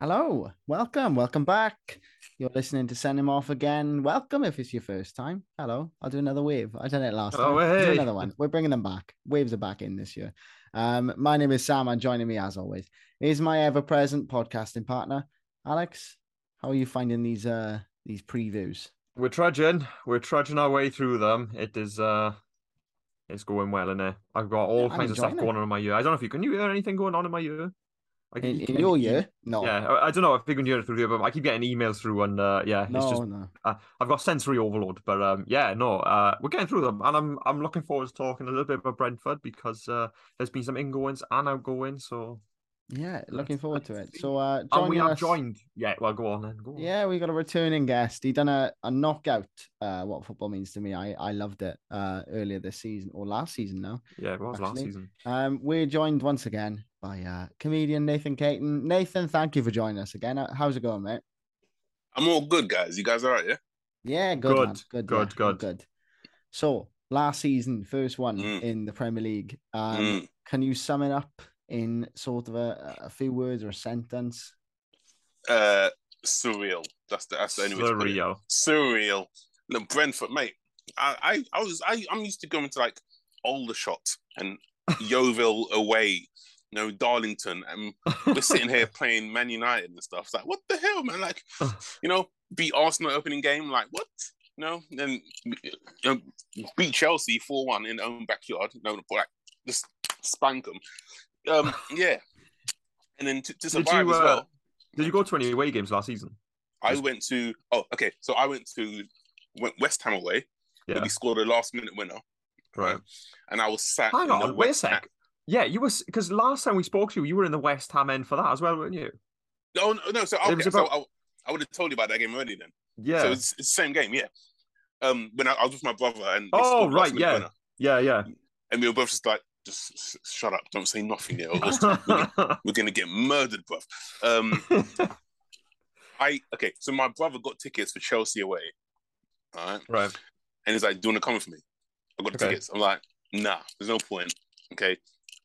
Hello, welcome, welcome back. You're listening to Send 'Em Off again. Welcome if it's your first time. Hello, I'll do another wave. I done it last Oh, time. I'll do hey. another one. We're bringing them back. Waves are back in this year. Um, my name is Sam, and joining me as always is my ever-present podcasting partner, Alex. How are you finding these uh these previews? We're trudging. We're trudging our way through them. It is uh it's going well in there. I've got all I'm kinds of stuff it. going on in my ear. I don't know if you can you hear anything going on in my year? Like, In, you in your year? No, Yeah, I, I don't know you can hear it through here, but I keep getting emails through and uh yeah, it's just no. uh, I've got sensory overload. But um yeah, no, uh we're getting through them and I'm I'm looking forward to talking a little bit about Brentford because uh there's been some ingoings and outgoings, so Yeah, looking forward to it. So, uh, and we joining have us- joined. Yeah, well go on then. Go on. Yeah, we got a returning guest. He done a, a knockout. Uh, what football means to me. I I loved it. Uh, earlier this season or last season now. Yeah, it was last season. Um, we're joined once again by uh comedian Nathan Caton. Nathan, thank you for joining us again. Uh, How's it going, mate? I'm all good, guys. You guys all right, yeah? Yeah, good, man. Good, good, good, yeah, good. good. So last season, first one Mm. in the Premier League. Um, Mm. can you sum it up in sort of a, a few words or a sentence? Uh, surreal. That's the, that's the only way to put it. Surreal. Surreal. Look, Brentford, mate. I, I, I was, I, I'm used to going to like Aldershot and Yeovil away. You know, Darlington, and we're sitting here playing Man United and stuff. It's like, what the hell, man? Like, you know, beat Arsenal opening game. Like, what? You know, then you know, beat Chelsea four one in their own backyard. You know, like just spank them. Um, yeah. And then to, to Did survive you, as uh, well. Did you go to any away games last season? I went to oh okay, so I went to went West Ham away. Yeah. We scored a last minute winner, Right. and I was sat. Hang on, wait a West Ham- sec. Yeah, you were because last time we spoke to you, you were in the West Ham end for that as well, weren't you? No, no, no. So okay, was so I, I would have told you about that game already then. Yeah. So it's, it's the same game, yeah. Um, when I, I was with my brother and Oh, right, yeah. winner. yeah, yeah. and we were both just like, just shut up, don't say nothing. Else we're, gonna, get murdered, bruv. Um, I okay, so my brother got tickets for Chelsea away, all right. right. And he's like, Do you want to come with me? I got the Okay. tickets. I'm like, nah, there's no point. Okay.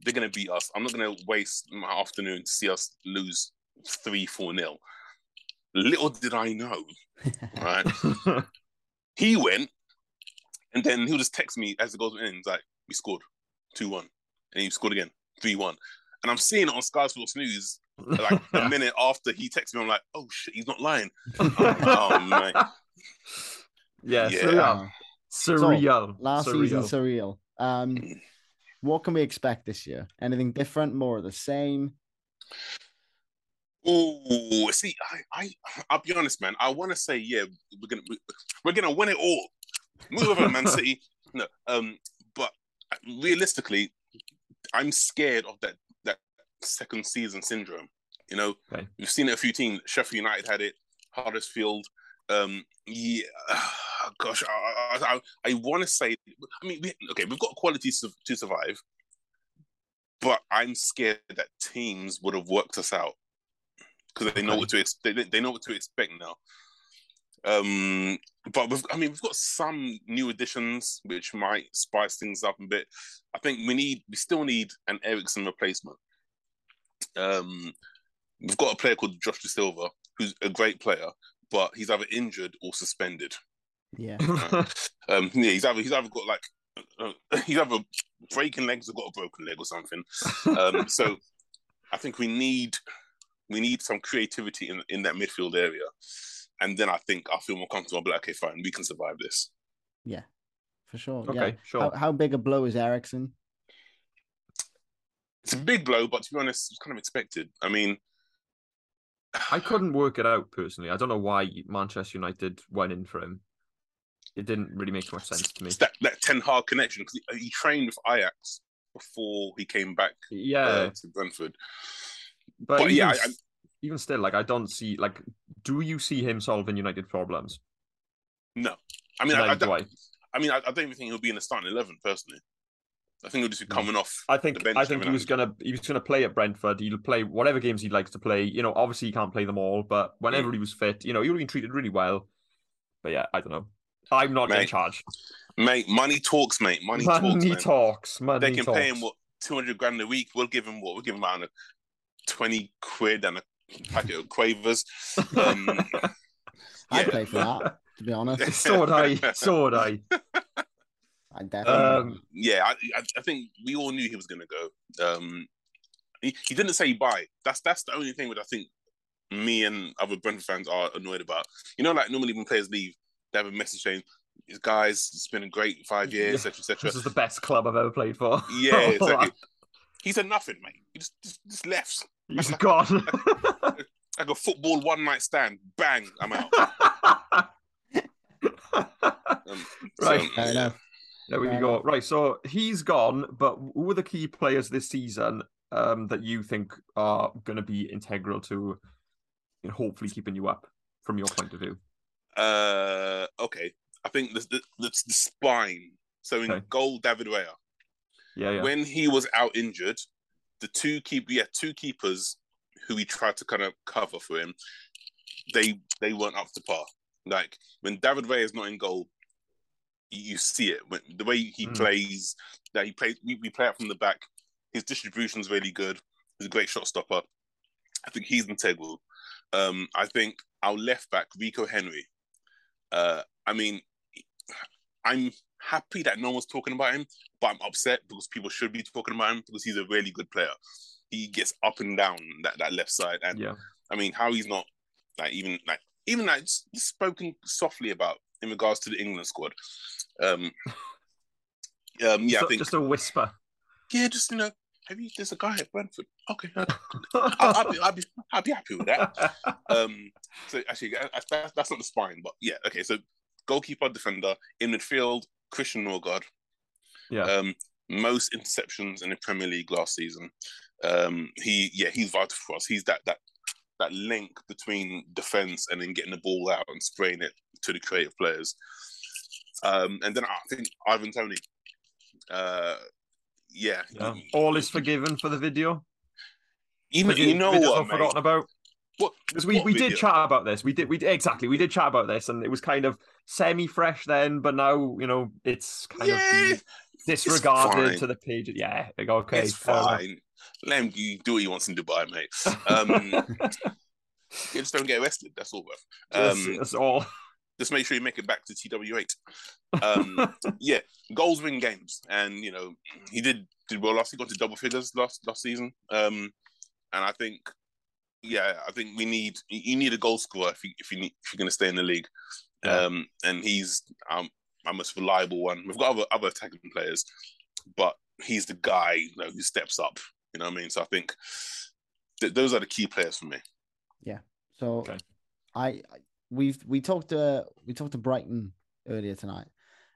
They're gonna beat us. I'm not gonna waste my afternoon to see us lose three, four nil. Little did I know, right? he went and then he'll just text me as it goes in. He's like, we scored 2-1. And he scored again, 3-1. And I'm seeing it on Sky Sports News like a minute after he texted me. I'm like, oh shit, he's not lying. oh man. yeah, Yeah. surreal. Uh, Surreal. last surreal. season, surreal. Um, what can we expect this year? Anything different? More of the same? Oh, see, I, I, I'll be honest, man. I want to say, yeah, we're gonna, we- we're gonna win it all. Move over, Man City. No, um, but realistically, I'm scared of that that second season syndrome. You know, Okay. we've seen it a few teams. Sheffield United had it. Huddersfield. Um, yeah, gosh, I, I, I, I want to say. I mean, we, okay, we've got quality to, to survive, but I'm scared that teams would have worked us out because they know what to they, they know what to expect now. Um, but we've, I mean, we've got some new additions which might spice things up a bit. I think we need, we still need an Eriksen replacement. Um, we've got a player called Josh Dasilva, who's a great player, but he's either injured or suspended. Yeah. Um, yeah, he's either he's either got like uh, he's either breaking legs or got a broken leg or something. Um, so I think we need we need some creativity in in that midfield area, and then I think I feel more comfortable. I'll be like, okay, fine, we can survive this. Yeah, for sure. Okay, yeah. sure. How, how big a blow is Eriksen? It's a big blow, but to be honest, it's kind of expected. I mean, I couldn't work it out personally. I don't know why Manchester United went in for him. It didn't really make much sense to me. it's that that Ten Hag connection because he, he trained with Ajax before he came back Yeah, uh, to Brentford. but, but even, yeah, I- s- even still, like I don't see like. Do you see him solving United problems? No, I mean, I, I, do don't, I. I mean, I, I don't even think he'll be in the starting eleven personally. I think he'll just be coming off. I think the bench I think he was gonna he was gonna play at Brentford. He'll play whatever games he likes to play. You know, obviously he can't play them all, but whenever mm. he was fit, you know, he would have been treated really well. But yeah, I don't know. I'm not in Mate, charge. Mate, money talks, mate. Money, talks, Money talks. Money They can talks. pay him what two hundred grand a week. We'll give him what? We'll give him around a twenty quid and a packet of quavers. Um, I'd yeah. play for that, to be honest. so would I. So would I. I definitely. Um, yeah, I, I, I think we all knew he was going to go. Um, he, he didn't say bye. That's that's the only thing that I think me and other Brentford fans are annoyed about. You know, like normally when players leave, they have a message saying, "Guys, it's been a great five years, etc., etc." this is the best club I've ever played for. Yeah, exactly. He said nothing, mate. He just just, just left He's gone. like a football one night stand. Bang, I'm out. Um, Right. so, Fair yeah. enough. There we go. Right, so he's gone, but who are the key players this season um, that you think are going to be integral to you know, hopefully keeping you up from your point of view? Uh, okay. I think the, the, the, the spine. So in Okay. goal, David Raya. Yeah, yeah. When he was out injured, the two keep yeah two keepers who he tried to kind of cover for him, they they weren't up to par. Like when David Ray is not in goal, you, you see it. When, the way he Mm. plays, that he plays, we, we play out from the back. His distribution is really good. He's a great shot stopper. I think he's integral. Um, I think our left back Rico Henry. Uh, I mean, I'm happy that no one's talking about him, but I'm upset because people should be talking about him because he's a really good player. He gets up and down that, that left side, and yeah. I mean, how he's not like even like even like just spoken softly about in regards to the England squad. Um, um, yeah, just, I a- think just a whisper. yeah, just you know, have you? There's a guy at Brentford. Okay, I'll, I'll, be, I'll be I'll be happy with that. Um, so actually, that's, that's not the spine, but yeah, okay. So goalkeeper, defender in midfield, Christian Nørgaard. yeah. Um, most interceptions in the Premier League last season. Um, he yeah, he's vital for us. He's that that that link between defense and then getting the ball out and spraying it to the creative players. Um, and then I think Ivan Toney. Uh, yeah, yeah. All is forgiven for the video. Even you know what, mate? forgotten about. Because we, we did chat about this. We did we did, exactly we did chat about this, and it was kind of semi fresh then, but now you know it's kind Yeah, of disregarded to the page. Yeah, like, okay, it's fine. Let him do what he wants in Dubai, mate. Um, you just don't get arrested. That's all, bro. That's, Um, that's all. just make sure you make it back to TW8. Um, yeah, goals win games, and you know he did did well last. He got to double figures last last season, um, and I think, yeah, I think we need you need a goal scorer if you if you need, if you're going to stay in the league, Yeah. um, and he's um, our most reliable one. We've got other other attacking players, but he's the guy you know, who steps up. You know what I mean? So I think th- those are the key players for me. Yeah. So Okay. I I- we've we talked to we talked to Brighton earlier tonight,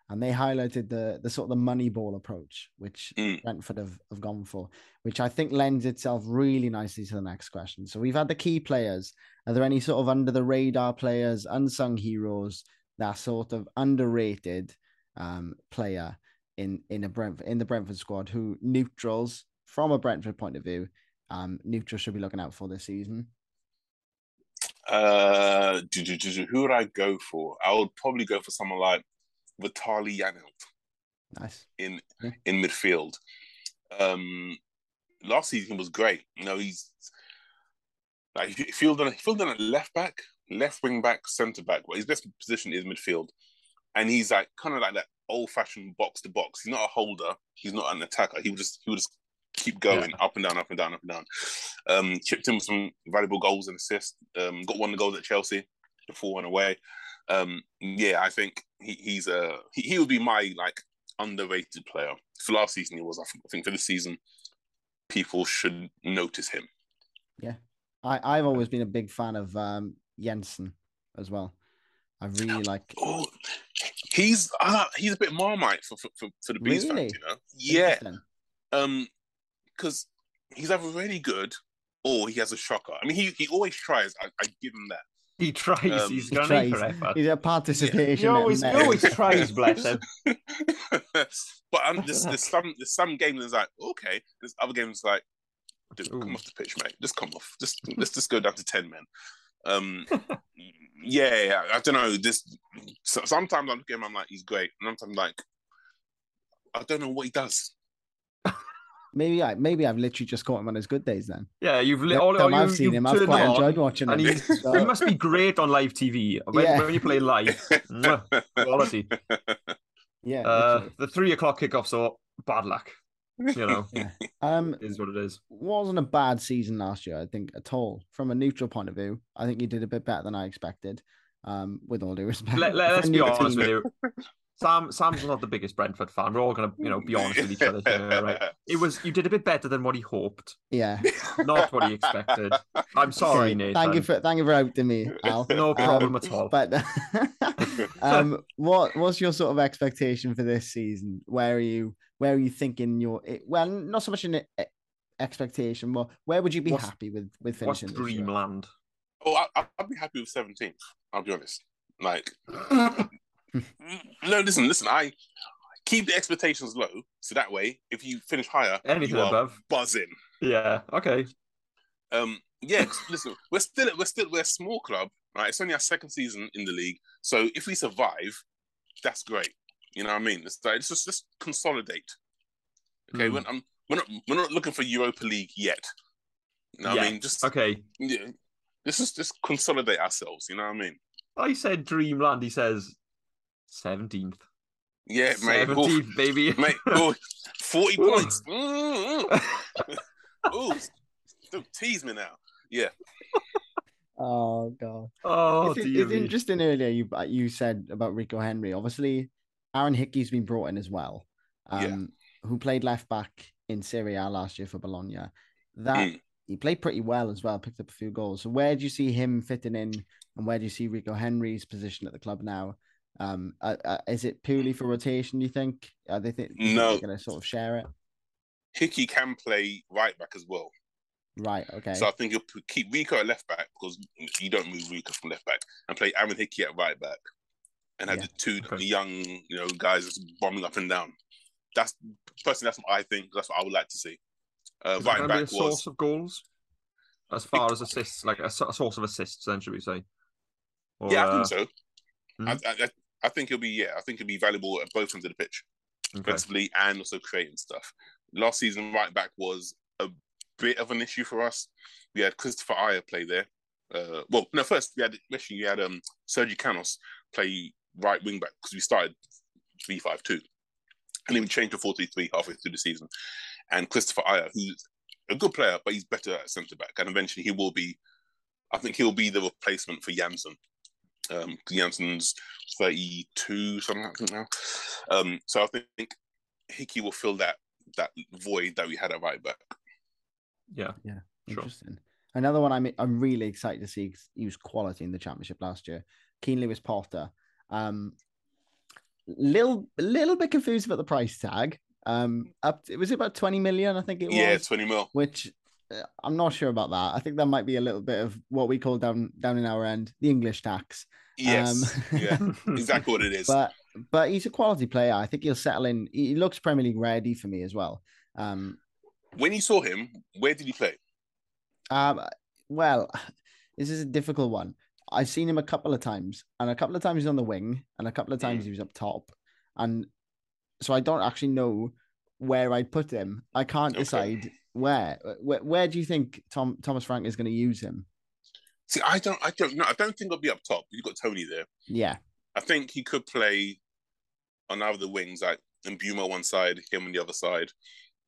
and they highlighted the the sort of the money ball approach which Mm. Brentford have, have gone for, which I think lends itself really nicely to the next question. So we've had the key players. Are there any sort of under the radar players, unsung heroes, that sort of underrated um, player in in a Brentford in the Brentford squad who neutrals from a Brentford point of view, um, neutral should be looking out for this season? Uh, who would I go for? I would probably go for someone like Vitaly Janelt Nice. in Yeah. in midfield. Um, last season was great. You know, he's like he filled in, he filled in at left back, left wing back, centre back. But his best position is midfield, and he's like kind of like that old fashioned box to box. He's not a holder. He's not an attacker. He would just he would just keep going up and down, up and down, up and down. Um, chipped him with some valuable goals and assists. Um, got one of the goals at Chelsea before went away. Um, yeah, I think he, he's a he, he would be my like underrated player. For last season, he was. I think, I think for this season, people should notice him. Yeah, I, I've always been a big fan of um, Jansson as well. I really like. Oh, he's uh, he's a bit marmite for for, for, for the bees Really? fans, you know. Yeah, um, because he's either really good or he has a shocker. I mean, he he always tries. I, I give him that. He tries. Um, he's He gonna tries. need. He's a participation. He always, he always tries, bless him. but um, there's, there's some there's some games that's like okay. There's other games like dude, come off the pitch, mate. Just come off. Just let's just go down to ten men. Um, yeah, yeah, I don't know. This so, sometimes I look at him, I'm like he's great, and sometimes I'm like I don't know what he does. Maybe I maybe I've literally just caught him on his good days then. Yeah, you've li- all, all time you, I've seen you've him, I've quite enjoyed watching and him. So- he must be great on live TV. When, Yeah. when you play live, quality. Yeah. Uh, the three o'clock kickoff, so bad luck. You know, yeah. Um, is what it is. wasn't a bad season last year, I think, at all. From a neutral point of view, I think you did a bit better than I expected. Um, with all due respect. Let, us be honest with you. Sam Sam's not the biggest Brentford fan. We're all gonna, you know, be honest with each other here, right? It was you did a bit better than what he hoped, Yeah. not what he expected. I'm sorry, Okay, Nathan. Thank you for thank you for outing me, Al. No problem Um, at all. But um, what what's your sort of expectation for this season? Where are you? Where are you thinking your? Well, not so much an e- expectation, but where would you be What's- happy with with What's finishing? this year? dreamland? Oh, I, I'd be happy with 17th. I'll be honest. Like, no, listen, listen. I keep the expectations low, so that way, if you finish higher, Anything above? buzzing. Yeah. Okay. Um, yeah, listen, we're still we're still we're a small club, right? It's only our second season in the league, so if we survive, that's great. You know what I mean? It's like, just just consolidate. Okay, Hmm. we're, um, we're not we're not looking for Europa League yet. You know what I mean? Just Okay. yeah, this is just consolidate ourselves. You know what I mean? I said dreamland. He says seventeenth. Yeah, mate. Oof. Seventeenth, baby. mate, oh, 40 points. Mm, mm. Ooh, don't tease me now. Yeah. Oh god. oh it's, it's interesting earlier you uh, you said about Rico Henry. Obviously, Aaron Hickey's been brought in as well. Um, Yeah. who played left back in Serie A last year for Bologna. That Mm. he played pretty well as well, picked up a few goals. So where do you see him fitting in, and where do you see Rico Henry's position at the club now? Um, uh, uh, is it purely for rotation? Do you think? Are they think No. they're going to sort of share it? Hickey can play right back as well. Right. Okay. So I think you'll keep Rico at left back because you don't move Rico from left back and play Aaron Hickey at right back and have Yeah. the two Okay. young, you know, guys just bombing up and down. That's personally that's what I think. That's what I would like to see. Uh, Is right going to be a back source was of goals, as far as assists, like a, a source of assists, then should we say? Or, yeah, I uh, think so. Mhm. I, I, I- think it'll be yeah. I think it'll be valuable at both ends of the pitch. okay. defensively and also creating stuff. Last season, right back was a bit of an issue for us. We had Kristoffer Ajer play there. Uh, well, no, first we had actually we had um Sergi Canos play right wing back because we started three five two, and then we changed to four three three halfway through the season. And Kristoffer Ajer, who's a good player, but he's better at centre back, and eventually he will be. I think he'll be the replacement for Jansson. Um, 'cause Jansson's 32 something like that now. Um, so I think Hickey will fill that that void that we had at right back. Yeah. Yeah, sure. Interesting. Another one I'm I'm really excited to see he was quality in the championship last year. Keane Lewis-Potter. Um, little little bit confused about the price tag. Um, up it was about twenty million, I think it was. Yeah, 20 mil. which I'm not sure about that. I think that might be a little bit of what we call down down in our end the English tax. Yes. Um, yeah, exactly what it is. But but he's a quality player. I think he'll settle in. He looks Premier League ready for me as well. Um, when you saw him, where did he play? Um, well, this is a difficult one. I've seen him a couple of times, and a couple of times he's on the wing, and a couple of times Mm. he was up top, and so I don't actually know where I'd put him. I can't Okay. decide where. Where, where do you think Tom Thomas Frank is going to use him? See, I don't, I don't know. I don't think he'll be up top. You've got Toney there. Yeah, I think he could play on either the wings, like Mbeumo one side, him on the other side,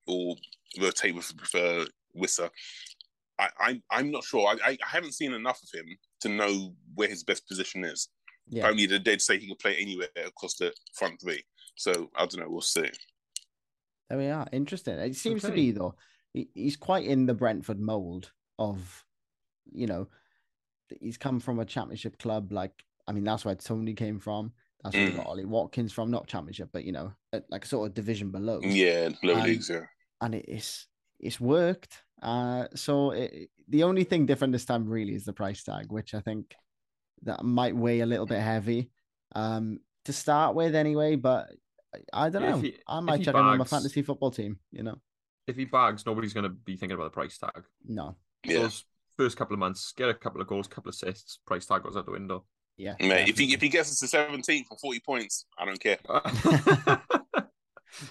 or rotate with uh, Wissa. I, I, I'm not sure. I, I, I haven't seen enough of him to know where his best position is. yeah. Apparently, they did say he could play anywhere across the front three. So I don't know. We'll see. There we are. Interesting. It seems to be though. He, he's quite in the Brentford mold of, you know, he's come from a championship club. Like, I mean, that's where Toney came from. That's Mm. got Ollie Watkins from. Not championship, but you know, at- like sort of division below. Yeah, lower Um, leagues. Yeah. and it is it's worked. Uh, so it, the only thing different this time really is the price tag, which I think that might weigh a little bit heavy um, to start with, anyway. But I- don't Yeah, know. he- I might chuck him on my fantasy football team. You know, If he bags, nobody's going to be thinking about the price tag. no, Yeah. Those first couple of months, get a couple of goals, couple of assists, price tag goes out the window. yeah, Mate, if he if he gets us to 17 for 40 points, I don't care.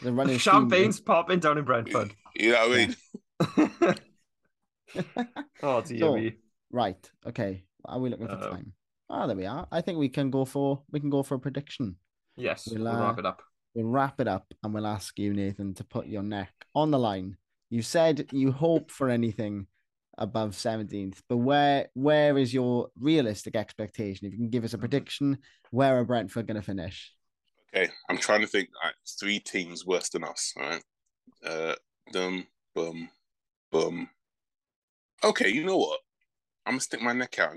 They're running Champagne's popping down in Brentford. You know what I mean? oh dear So, me. Right. Okay. Are we looking for Uh, time? Ah, there we are. I think we can go for we can go for a prediction. Yes, We'll, we'll uh, wrap it up. We'll wrap it up and we'll ask you, Nathan, to put your neck on the line. You said you hope for anything above 17th, but where where is your realistic expectation? If you can give us a prediction, where are Brentford going to finish? Okay, I'm trying to think. Right, three teams worse than us. All right. Uh, dum, bum, bum. Okay, you know what? I'm gonna stick my neck out.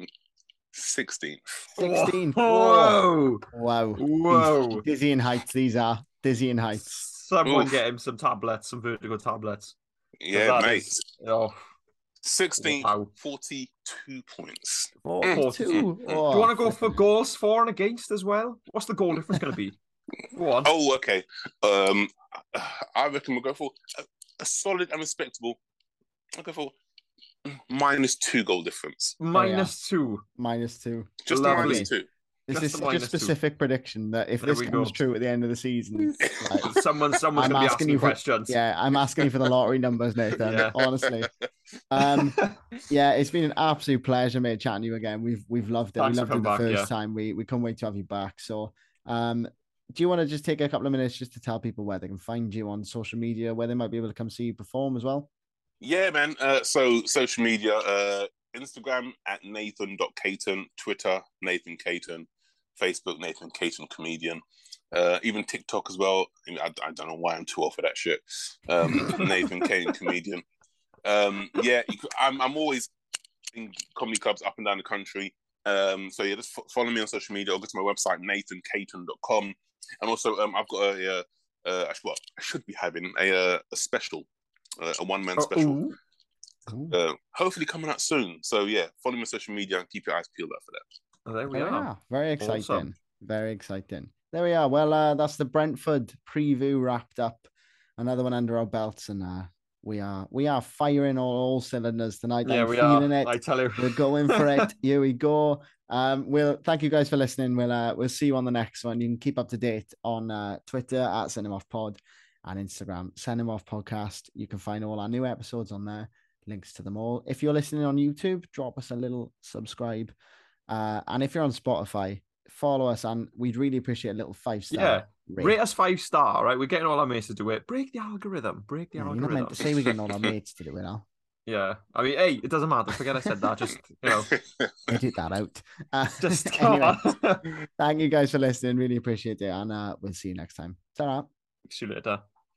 Sixteenth. 16th. Whoa! Wow. Whoa! Dizzying heights, these are dizzying heights. Someone Oof. get him some tablets, some vertigo tablets. Yeah, that mate. is- Oh, Sixteenth, Wow. forty-two points. 42. Do you Oh, want to go for goals for and against as well? What's the goal difference going to be? Go on. Oh, okay. Um, I reckon we'll go for a, a solid and respectable. I'll go for minus two goal difference. Minus two. Minus two. Just Lovely. minus two. This Just is the such a minus two. specific prediction that if There this comes go. true at the end of the season, like, Someone, someone's I'm going to be asking asking you for- questions. yeah, I'm asking you for the lottery numbers, Nathan. Yeah. Honestly, um, yeah, it's been an absolute pleasure, mate, chatting to you again. We've we've loved it. Thanks we loved it the back, first yeah. time. We we can't wait to have you back. So, um, do you want to just take a couple of minutes just to tell people where they can find you on social media, where they might be able to come see you perform as well? Yeah, man. Uh, so social media, uh, Instagram at Nathan.Caton, Twitter, Nathan Caton, Facebook, Nathan Caton Comedian. Uh, even TikTok as well. I, I, don't know why I'm too off for that shit. Um, Nathan Caton Comedian. Um, yeah, you could, I'm, I'm always in comedy clubs up and down the country. Um, so yeah, just fo- follow me on social media or go to my website, nathancaton.com. And also, um, I've got a, uh, uh, I sh- well, I should be having a, uh, a special, uh, a one man Oh, special ooh. Ooh, uh, hopefully coming out soon. So yeah, follow me on social media and keep your eyes peeled out for that. Oh, there we there are. are. Very exciting. Awesome. Very exciting. There we are. Well, uh, that's the Brentford preview wrapped up. Another one under our belts, and uh, we are we are firing all, all cylinders tonight. Yeah, I'm we feeling are. it. I tell you. We're going for it. Here we go. Um, we'll thank you guys for listening. We'll uh, we'll see you on the next one. You can keep up to date on uh, Twitter at Send 'Em Off Pod and Instagram Send 'Em Off Podcast. You can find all our new episodes on there. Links to them all. If you're listening on YouTube, drop us a little subscribe. Uh, and if you're on Spotify, follow us, and we'd really appreciate a little five star. Yeah, rate. Rate us five star, right? We're getting all our mates to do it. Break the algorithm. Break the Yeah, you're not algorithm. meant to say we're getting all our mates to do it now. Yeah. I mean, hey, it doesn't matter. Forget I said that. Just, you know, Edit that out. Uh, just anyway, thank you guys for listening. Really appreciate it. And uh, we'll see you next time. ta See you later.